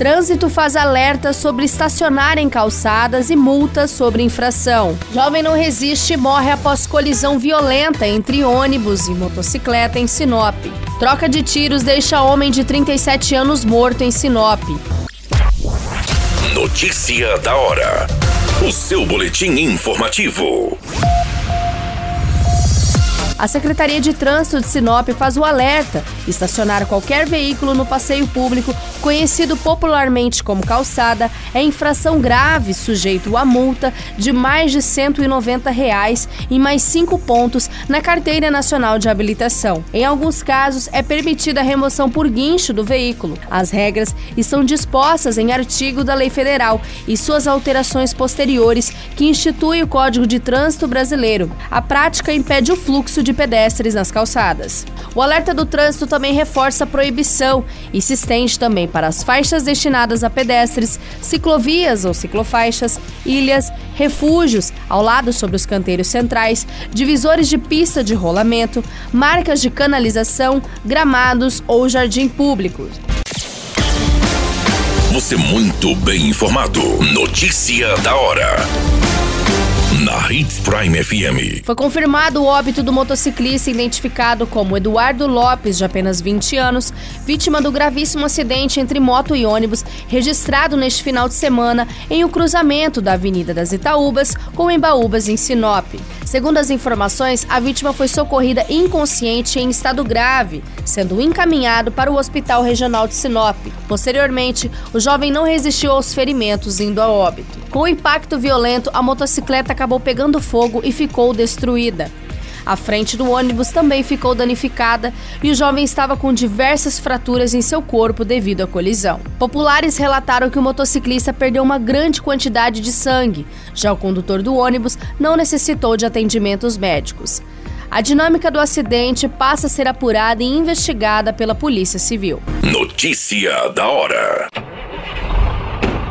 Trânsito faz alerta sobre estacionar em calçadas e multas sobre infração. Jovem não resiste e morre após colisão violenta entre ônibus e motocicleta em Sinop. Troca de tiros deixa homem de 37 anos morto em Sinop. Notícia da hora. O seu boletim informativo. A Secretaria de Trânsito de Sinop faz o alerta: estacionar qualquer veículo no passeio público, conhecido popularmente como calçada, é infração grave, sujeito a multa de mais de 190 reais e mais cinco pontos na Carteira Nacional de Habilitação. Em alguns casos, é permitida a remoção por guincho do veículo. As regras estão dispostas em artigo da Lei Federal e suas alterações posteriores que institui o Código de Trânsito Brasileiro. A prática impede o fluxo de de pedestres nas calçadas. O alerta do trânsito também reforça a proibição e se estende também para as faixas destinadas a pedestres, ciclovias ou ciclofaixas, ilhas, refúgios ao lado sobre os canteiros centrais, divisores de pista de rolamento, marcas de canalização, gramados ou jardim público. Você muito bem informado. Notícia da hora na Hits Prime FM. Foi confirmado o óbito do motociclista identificado como Eduardo Lopes, de apenas 20 anos, vítima do gravíssimo acidente entre moto e ônibus registrado neste final de semana em um cruzamento da Avenida das Itaúbas com Embaúbas, em Sinop. Segundo as informações, a vítima foi socorrida inconsciente em estado grave, sendo encaminhado para o Hospital Regional de Sinop. Posteriormente, o jovem não resistiu aos ferimentos, indo a óbito. Com o impacto violento, a motocicleta acabou pegando fogo e ficou destruída. A frente do ônibus também ficou danificada e o jovem estava com diversas fraturas em seu corpo devido à colisão. Populares relataram que o motociclista perdeu uma grande quantidade de sangue, já o condutor do ônibus não necessitou de atendimentos médicos. A dinâmica do acidente passa a ser apurada e investigada pela Polícia Civil. Notícia da hora.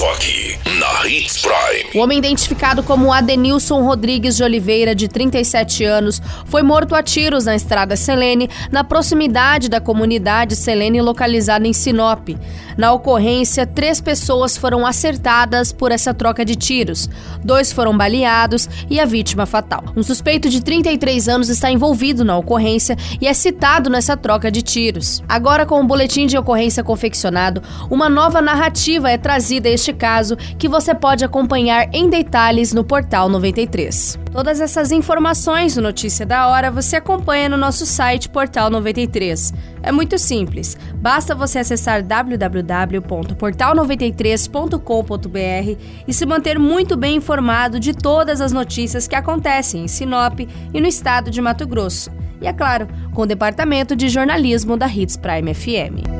Só aqui, na Hits Prime. O homem identificado como Adenilson Rodrigues de Oliveira, de 37 anos, foi morto a tiros na estrada Selene, na proximidade da comunidade Selene localizada em Sinop. Na ocorrência, três pessoas foram acertadas por essa troca de tiros. Dois foram baleados e a vítima fatal. Um suspeito de 33 anos está envolvido na ocorrência e é citado nessa troca de tiros. Agora, com o boletim de ocorrência confeccionado, uma nova narrativa é trazida este caso, que você pode acompanhar em detalhes no Portal 93. Todas essas informações do Notícia da Hora você acompanha no nosso site Portal 93. É muito simples, basta você acessar www.portal93.com.br e se manter muito bem informado de todas as notícias que acontecem em Sinop e no estado de Mato Grosso. E é claro, com o departamento de jornalismo da Hits Prime FM.